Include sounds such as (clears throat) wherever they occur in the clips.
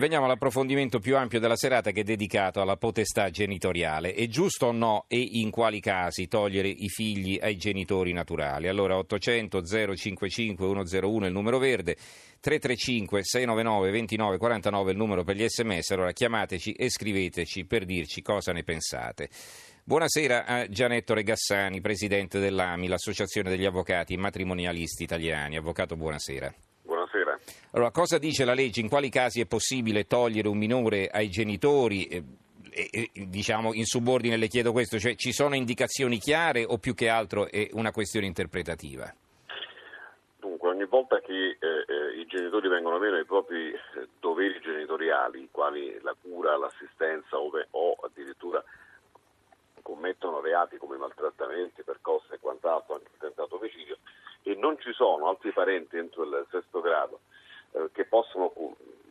Veniamo all'approfondimento più ampio della serata che è dedicato alla potestà genitoriale. È giusto o no e in quali casi togliere i figli ai genitori naturali? Allora 800 055 101 è il numero verde, 335 699 2949 è il numero per gli sms. Allora chiamateci e scriveteci per dirci cosa ne pensate. Buonasera a Gianetto Regassani, presidente dell'AMI, l'Associazione degli Avvocati Matrimonialisti Italiani. Avvocato, buonasera. Allora, cosa dice la legge? In quali casi è possibile togliere un minore ai genitori? E, e, diciamo in subordine le chiedo questo, cioè ci sono indicazioni chiare o più che altro è una questione interpretativa? Dunque, ogni volta che eh, eh, i genitori vengono meno ai propri eh, doveri genitoriali, quali la cura, l'assistenza ove, o addirittura commettono reati come maltrattamenti, percosse e quant'altro, anche il tentato omicidio, e non ci sono altri parenti entro il sesto grado eh, che possono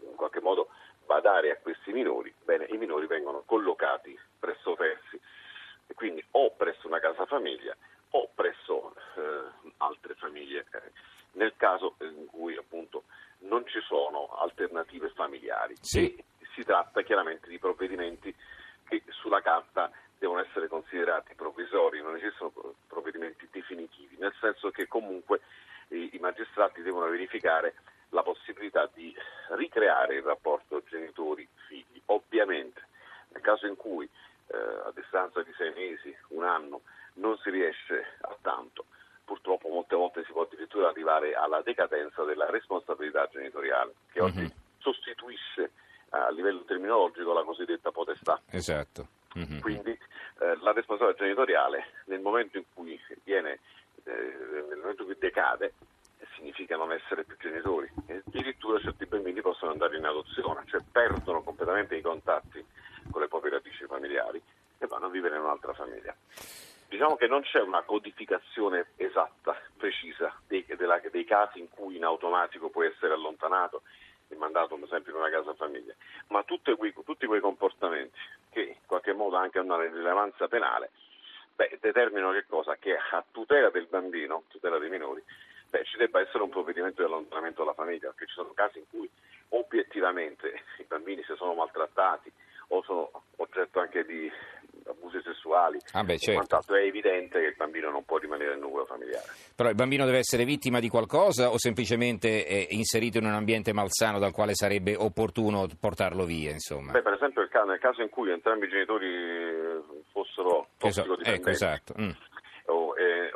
in qualche modo badare a questi minori, bene, i minori vengono collocati presso versi, e quindi o presso una casa famiglia o presso eh, altre famiglie, eh, nel caso in cui appunto non ci sono alternative familiari. Sì. E si tratta chiaramente di provvedimenti che sulla carta devono essere considerati provvisori, non esistono provvedimenti definitivi, nel senso che comunque i magistrati devono verificare la possibilità di ricreare il rapporto genitori-figli. Ovviamente, nel caso in cui eh, a distanza di sei mesi, un anno, non si riesce a tanto, purtroppo molte volte si può addirittura arrivare alla decadenza della responsabilità genitoriale, che mm-hmm. oggi sostituisce a livello terminologico la cosiddetta potestà. Esatto. Mm-hmm. Quindi eh, la responsabilità genitoriale nel momento in cui viene, eh, nel momento in cui decade, significa non essere più genitori e addirittura certi bambini possono andare in adozione, cioè perdono completamente i contatti con le proprie radici familiari e vanno a vivere in un'altra famiglia. Diciamo che non c'è una codificazione esatta, precisa, dei, della, dei casi in cui in automatico può essere allontanato e mandato per esempio in una casa famiglia, ma quei, tutti quei comportamenti che in qualche modo anche hanno una rilevanza penale, beh, determinano che cosa? Che a tutela del bambino, tutela dei minori, beh, ci debba essere un provvedimento di allontanamento dalla famiglia, perché ci sono casi in cui obiettivamente (laughs) i bambini si sono maltrattati o sono oggetto anche di abusi sessuali, ah beh, certo. è evidente che il bambino non può rimanere nel nucleo familiare. Però il bambino deve essere vittima di qualcosa o semplicemente è inserito in un ambiente malsano dal quale sarebbe opportuno portarlo via? Insomma? Beh, per esempio nel caso in cui entrambi i genitori fossero tossicodipendenti, ecco, esatto. Mm.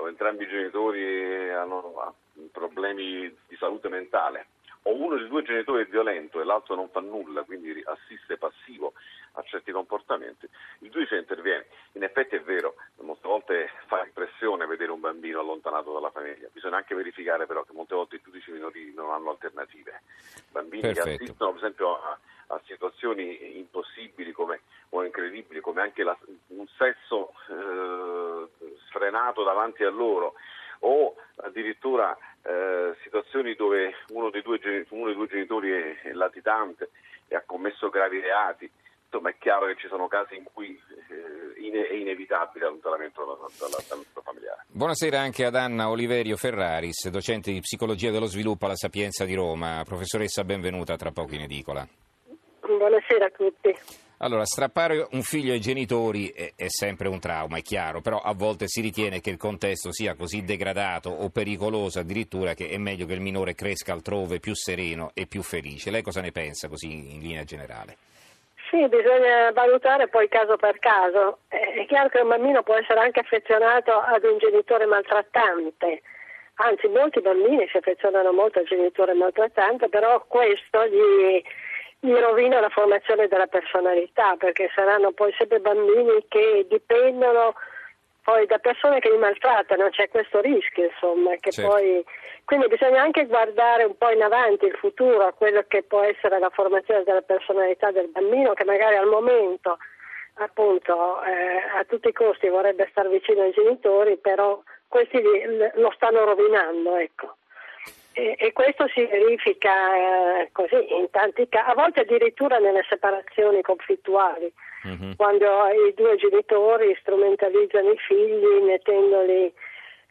O, eh, o entrambi i genitori hanno problemi di salute mentale o uno dei due genitori è violento e l'altro non fa nulla, quindi assiste passivo a certi comportamenti, il giudice interviene. In effetti è vero, molte volte fa impressione vedere un bambino allontanato dalla famiglia, bisogna anche verificare però che molte volte i giudici minori non hanno alternative. Bambini Perfetto. che assistono per esempio a, a situazioni impossibili come, o incredibili come anche la, un sesso eh, sfrenato davanti a loro o addirittura eh, situazioni dove uno dei, due, uno dei, due, genitori è, è latitante e ha commesso gravi reati. Insomma, è chiaro che ci sono casi in cui eh, è inevitabile l'allontanamento dalla, dalla, familiare. Buonasera anche ad Anna Oliverio Ferraris, docente di psicologia dello sviluppo alla Sapienza di Roma. Professoressa, benvenuta tra poco in edicola. Buonasera a tutti. Allora, strappare un figlio ai genitori è, è, sempre un trauma, è chiaro, però a volte si ritiene che il contesto sia così degradato o pericoloso addirittura che è meglio che il minore cresca altrove più sereno e più felice. Lei cosa ne pensa così in linea generale? Sì, bisogna valutare poi caso per caso. È chiaro che un bambino può essere anche affezionato ad un genitore maltrattante, anzi molti bambini si affezionano molto al genitore maltrattante, però questo gli mi rovina la formazione della personalità perché saranno poi sempre bambini che dipendono poi da persone che li maltrattano, c'è questo rischio insomma, che certo. poi... quindi bisogna anche guardare un po' in avanti il futuro, a quello che può essere la formazione della personalità del bambino che magari al momento appunto eh, a tutti i costi vorrebbe stare vicino ai genitori, però questi lo stanno rovinando, ecco. E, e questo si verifica eh, così in tanti casi, a volte addirittura nelle separazioni conflittuali, mm-hmm. quando i due genitori strumentalizzano i figli mettendoli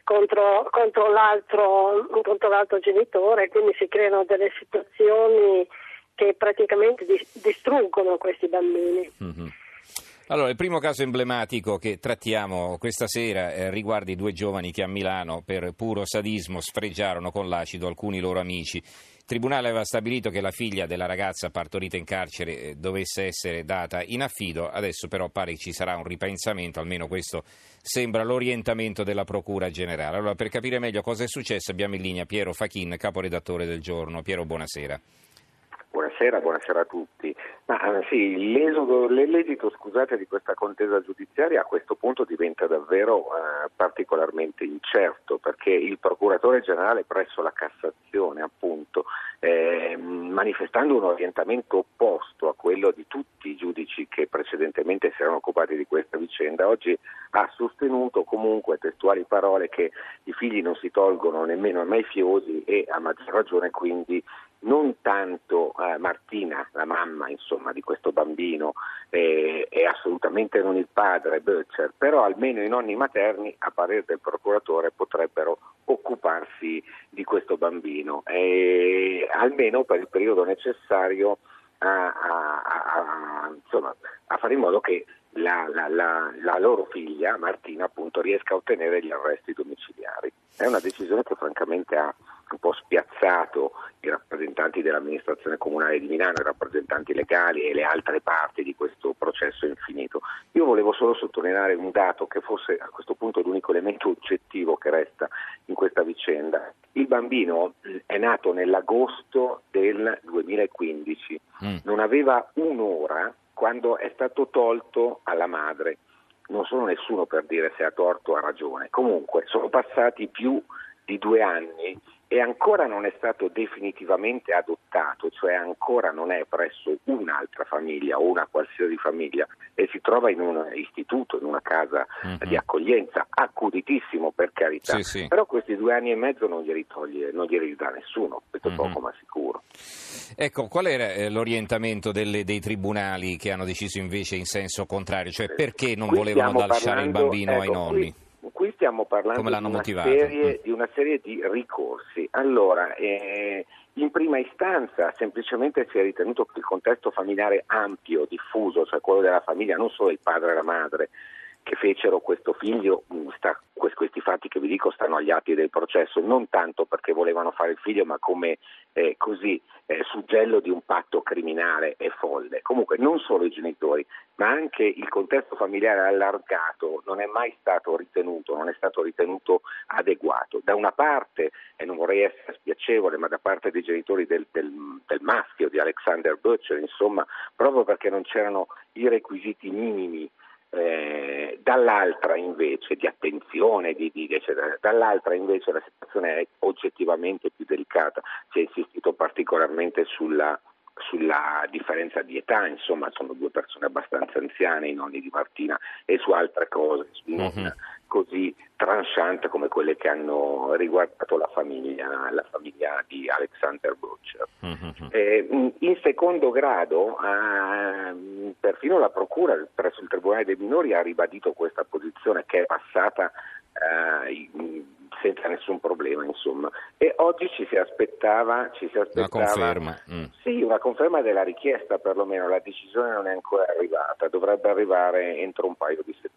contro, contro, l'altro, contro l'altro genitore, quindi si creano delle situazioni che praticamente distruggono questi bambini. Mm-hmm. Allora, il primo caso emblematico che trattiamo questa sera eh, riguarda i due giovani che a Milano per puro sadismo sfregiarono con l'acido alcuni loro amici. Il tribunale aveva stabilito che la figlia della ragazza partorita in carcere eh, dovesse essere data in affido, adesso però pare che ci sarà un ripensamento, almeno questo sembra l'orientamento della Procura Generale. Allora, per capire meglio cosa è successo abbiamo in linea Piero Fachin, caporedattore del giorno. Piero, buonasera. Buonasera, buonasera a tutti. Ma, eh, sì, l'esito scusate, di questa contesa giudiziaria a questo punto diventa davvero eh, particolarmente incerto perché il procuratore generale presso la Cassazione, appunto, eh, manifestando un orientamento opposto a quello di tutti i giudici che precedentemente si erano occupati di questa vicenda, oggi ha sostenuto comunque testuali parole che i figli non si tolgono nemmeno ai mafiosi e a maggior ragione quindi non tanto eh, Martina, la mamma insomma, di questo bambino, eh, e assolutamente non il padre Böttcher, però almeno i nonni materni, a parere del procuratore, potrebbero occuparsi di questo bambino, e, almeno per il periodo necessario a, a, a, insomma, a fare in modo che la, la, la, la, loro figlia, Martina, appunto, riesca a ottenere gli arresti domiciliari. È una decisione che francamente ha un po' spiazzato i rappresentanti dell'amministrazione comunale di Milano, i rappresentanti legali e le altre parti di questo processo infinito. Io volevo solo sottolineare un dato che forse a questo punto è l'unico elemento oggettivo che resta in questa vicenda. Il bambino è nato nell'agosto del 2015, mm. non aveva un'ora quando è stato tolto alla madre. Non sono nessuno per dire se ha torto o ha ragione. Comunque sono passati più di due anni e ancora non è stato definitivamente adottato, cioè ancora non è presso un'altra famiglia o una qualsiasi famiglia e si trova in un istituto, in una casa mm-hmm. di accoglienza, accuditissimo per carità, sì, sì. però questi due anni e mezzo non glieli toglie, non glieli dà nessuno, questo mm-hmm. poco ma sicuro. Ecco, qual era eh, l'orientamento delle, dei tribunali che hanno deciso invece in senso contrario, cioè perché non Qui volevano lasciare il bambino ecco, ai nonni? Qui qui stiamo parlando di una, serie, mm. di una, serie, di ricorsi. Allora, eh, in prima istanza semplicemente si è ritenuto che il contesto familiare ampio, diffuso, cioè quello della famiglia, non solo il padre e la madre, che fecero questo figlio, sta, questi fatti che vi dico stanno agli atti del processo, non tanto perché volevano fare il figlio, ma come eh, così eh, suggello di un patto criminale e folle. Comunque non solo i genitori, ma anche il contesto familiare allargato non è mai stato ritenuto, non è stato ritenuto adeguato. Da una parte, e non vorrei essere spiacevole, ma da parte dei genitori del, del, del maschio, di Alexander Butcher, insomma, proprio perché non c'erano i requisiti minimi eh, dall'altra invece di attenzione, di, di, eccetera. dall'altra invece la situazione è oggettivamente più delicata, si è insistito particolarmente sulla, sulla differenza di età, insomma sono due persone abbastanza anziane, i nonni di Martina, e su altre cose, non mm-hmm. Così tranchant come quelle che hanno riguardato la famiglia, la famiglia di Alexander Butcher. Mm-hmm. Eh, in secondo grado, eh, perfino la Procura presso il Tribunale dei minori ha ribadito questa posizione che è passata eh, senza nessun problema, insomma. E oggi ci si aspettava, ci si aspettava una conferma. Mm. Sì, una conferma della richiesta perlomeno, la decisione non è ancora arrivata, dovrebbe arrivare entro un paio di settimane.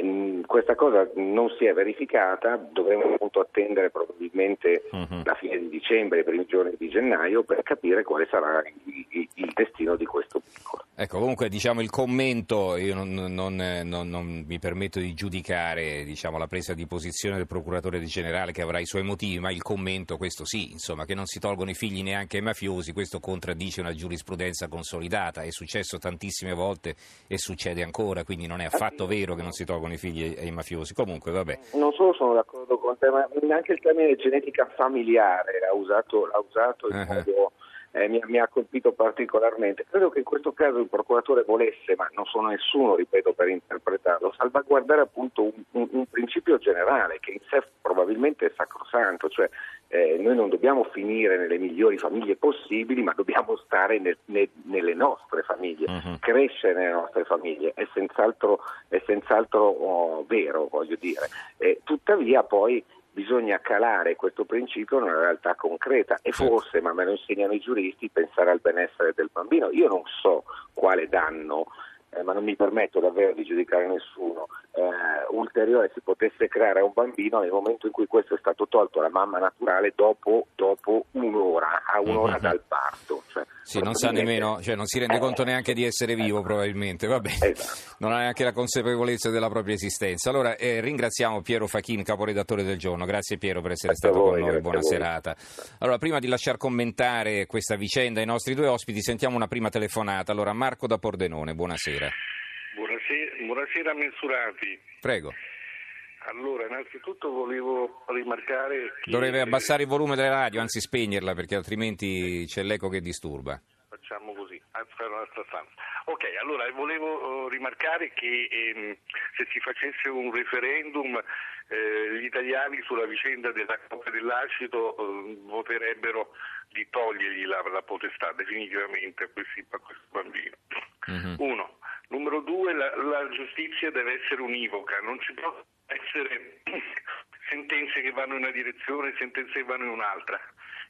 Eh, questa cosa non si è verificata, dovremo appunto attendere probabilmente uh-huh. la fine di dicembre, i primi giorni di gennaio per capire quale sarà il, il destino di questo piccolo. Ecco, comunque diciamo il commento, io non, non, non, non mi permetto di giudicare diciamo, la presa di posizione del procuratore generale che avrà i suoi motivi, ma il commento, questo sì, insomma, che non si tolgono i figli neanche ai mafiosi, questo contraddice una giurisprudenza consolidata, è successo tantissime volte e succede ancora, quindi non è affatto vero che non si tolgono i figli ai mafiosi. Comunque, vabbè. Non solo sono d'accordo con te, ma anche il termine genetica familiare l'ha usato, l'ha usato in uh-huh. modo eh, mi, mi, ha colpito particolarmente. Credo che in questo caso il procuratore volesse, ma non sono nessuno, ripeto, per interpretarlo, salvaguardare appunto un, un, un principio generale che in sé probabilmente è sacrosanto, cioè eh, noi non dobbiamo finire nelle migliori famiglie possibili, ma dobbiamo stare nel, nel, nelle nostre famiglie, uh-huh. crescere nelle nostre famiglie, è senz'altro, è senz'altro oh, vero, voglio dire. Eh, tuttavia poi bisogna calare questo principio in una realtà concreta e forse, ma me lo insegnano i giuristi, pensare al benessere del bambino. Io non so quale danno eh, ma non mi permetto davvero di giudicare nessuno, eh, ulteriore si potesse creare a un bambino nel momento in cui questo è stato tolto alla mamma naturale dopo, dopo un'ora, a un'ora mm-hmm. dal parto. Cioè, sì, non sa nemmeno, cioè non si rende conto neanche di essere vivo probabilmente, va bene. Esatto. Non ha neanche la consapevolezza della propria esistenza. Allora eh, ringraziamo Piero Fachin, caporedattore del giorno. Grazie Piero per essere grazie stato voi, con noi, buona serata. Allora, prima di lasciar commentare questa vicenda ai nostri due ospiti, sentiamo una prima telefonata. Allora, Marco da Pordenone, buonasera. Buonasera, buonasera Mensurati. Prego. Allora, innanzitutto volevo rimarcare che... Dovrebbe abbassare il volume della radio, anzi spegnerla, perché altrimenti c'è l'eco che disturba. Facciamo così, fare un'altra stanza. Ok, allora volevo uh, rimarcare che ehm, se si facesse un referendum eh, gli italiani sulla vicenda della coppia dell'acido eh, voterebbero di togliergli la, la potestà definitivamente a, questi, a questo bambino. Mm-hmm. Uno. Numero due, la, la giustizia deve essere univoca, non ci possono essere (clears throat) sentenze che vanno in una direzione e sentenze che vanno in un'altra.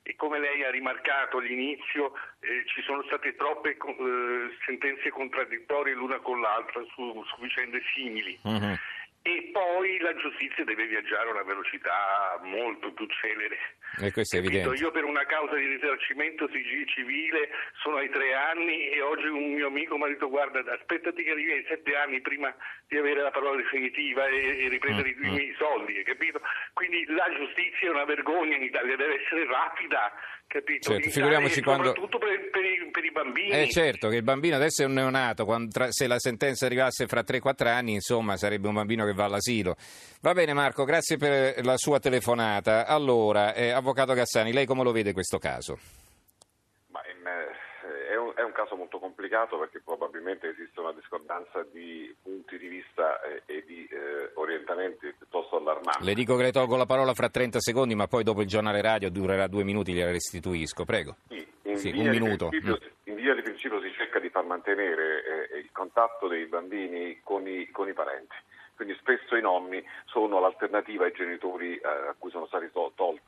E come lei ha rimarcato all'inizio, eh, ci sono state troppe eh, sentenze contraddittorie l'una con l'altra su, su vicende simili. Uh-huh e poi la giustizia deve viaggiare a una velocità molto più celere. E questo è evidente. Io per una causa di risarcimento civile sono ai tre anni e oggi un mio amico mi ha detto guarda aspettati che arrivi ai sette anni prima di avere la parola definitiva e, e riprendere mm, i miei mm. soldi, capito? Quindi la giustizia è una vergogna in Italia, deve essere rapida, capito? Certo, figuriamoci quando... Soprattutto per, per, i, per, i, bambini. Eh certo, che il bambino adesso è un neonato, tra, se la sentenza arrivasse fra 3-4 anni, insomma, sarebbe un bambino che va all'asilo. Va bene Marco, grazie per la sua telefonata. Allora, eh, Avvocato Gassani, lei come lo vede questo caso? Eh, è, un, caso molto complicato perché probabilmente esiste una discordanza di punti di vista e, e di eh, orientamenti piuttosto allarmanti. Le dico che le tolgo la parola fra 30 secondi, ma poi dopo il giornale radio durerà due minuti, gliela restituisco. Prego. Sì, sì un minuto. Mm. In via di principio si cerca di far mantenere eh, il contatto dei bambini con i, con i parenti quindi spesso i nonni sono l'alternativa ai genitori eh, a cui sono stati to- tolti.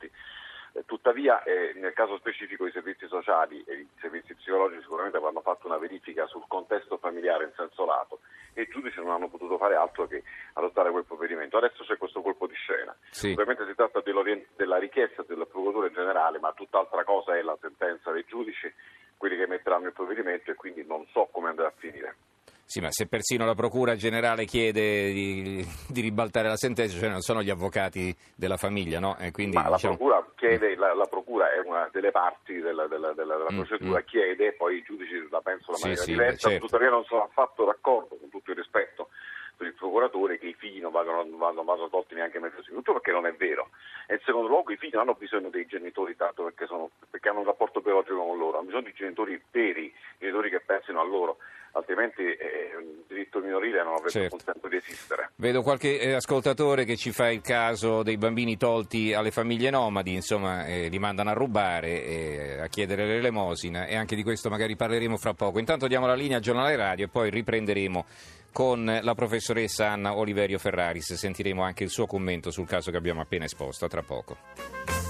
Tuttavia, eh, nel caso specifico, i servizi sociali e i servizi psicologici sicuramente avranno fatto una verifica sul contesto familiare in senso lato e i giudici non hanno potuto fare altro che adottare quel provvedimento. Adesso c'è questo colpo di scena. Sì. Ovviamente si tratta della richiesta del procuratore generale, ma tutt'altra cosa è la sentenza dei giudici, quelli che metteranno il provvedimento e quindi non so come andrà a finire. Sì, ma se persino la Procura Generale chiede di, di ribaltare la sentenza, cioè non sono gli avvocati della famiglia, no? Quindi, ma diciamo... la Procura chiede, la, la, Procura è una delle parti della, della, della, della mm, procedura, mm. chiede, poi i giudici la pensano in maniera sì, diversa, certo. tuttavia non sono affatto d'accordo, con tutto il rispetto per il procuratore, che i figli non vadano, vadano, vadano tolti neanche mezzo minuto, perché non è vero. E in secondo luogo i figli non hanno bisogno dei genitori tanto perché, sono, perché hanno un rapporto biologico con loro, hanno bisogno di genitori veri, genitori che pensino a loro altrimenti eh, il diritto minorile non avrebbe certo. tempo di esistere. Vedo qualche eh, ascoltatore che ci fa il caso dei bambini tolti alle famiglie nomadi, insomma, eh, li mandano a rubare, a chiedere l'elemosina e anche di questo magari parleremo fra poco. Intanto diamo la linea al giornale radio e poi riprenderemo con la professoressa Anna Oliverio Ferraris, sentiremo anche il suo commento sul caso che abbiamo appena esposto, tra poco.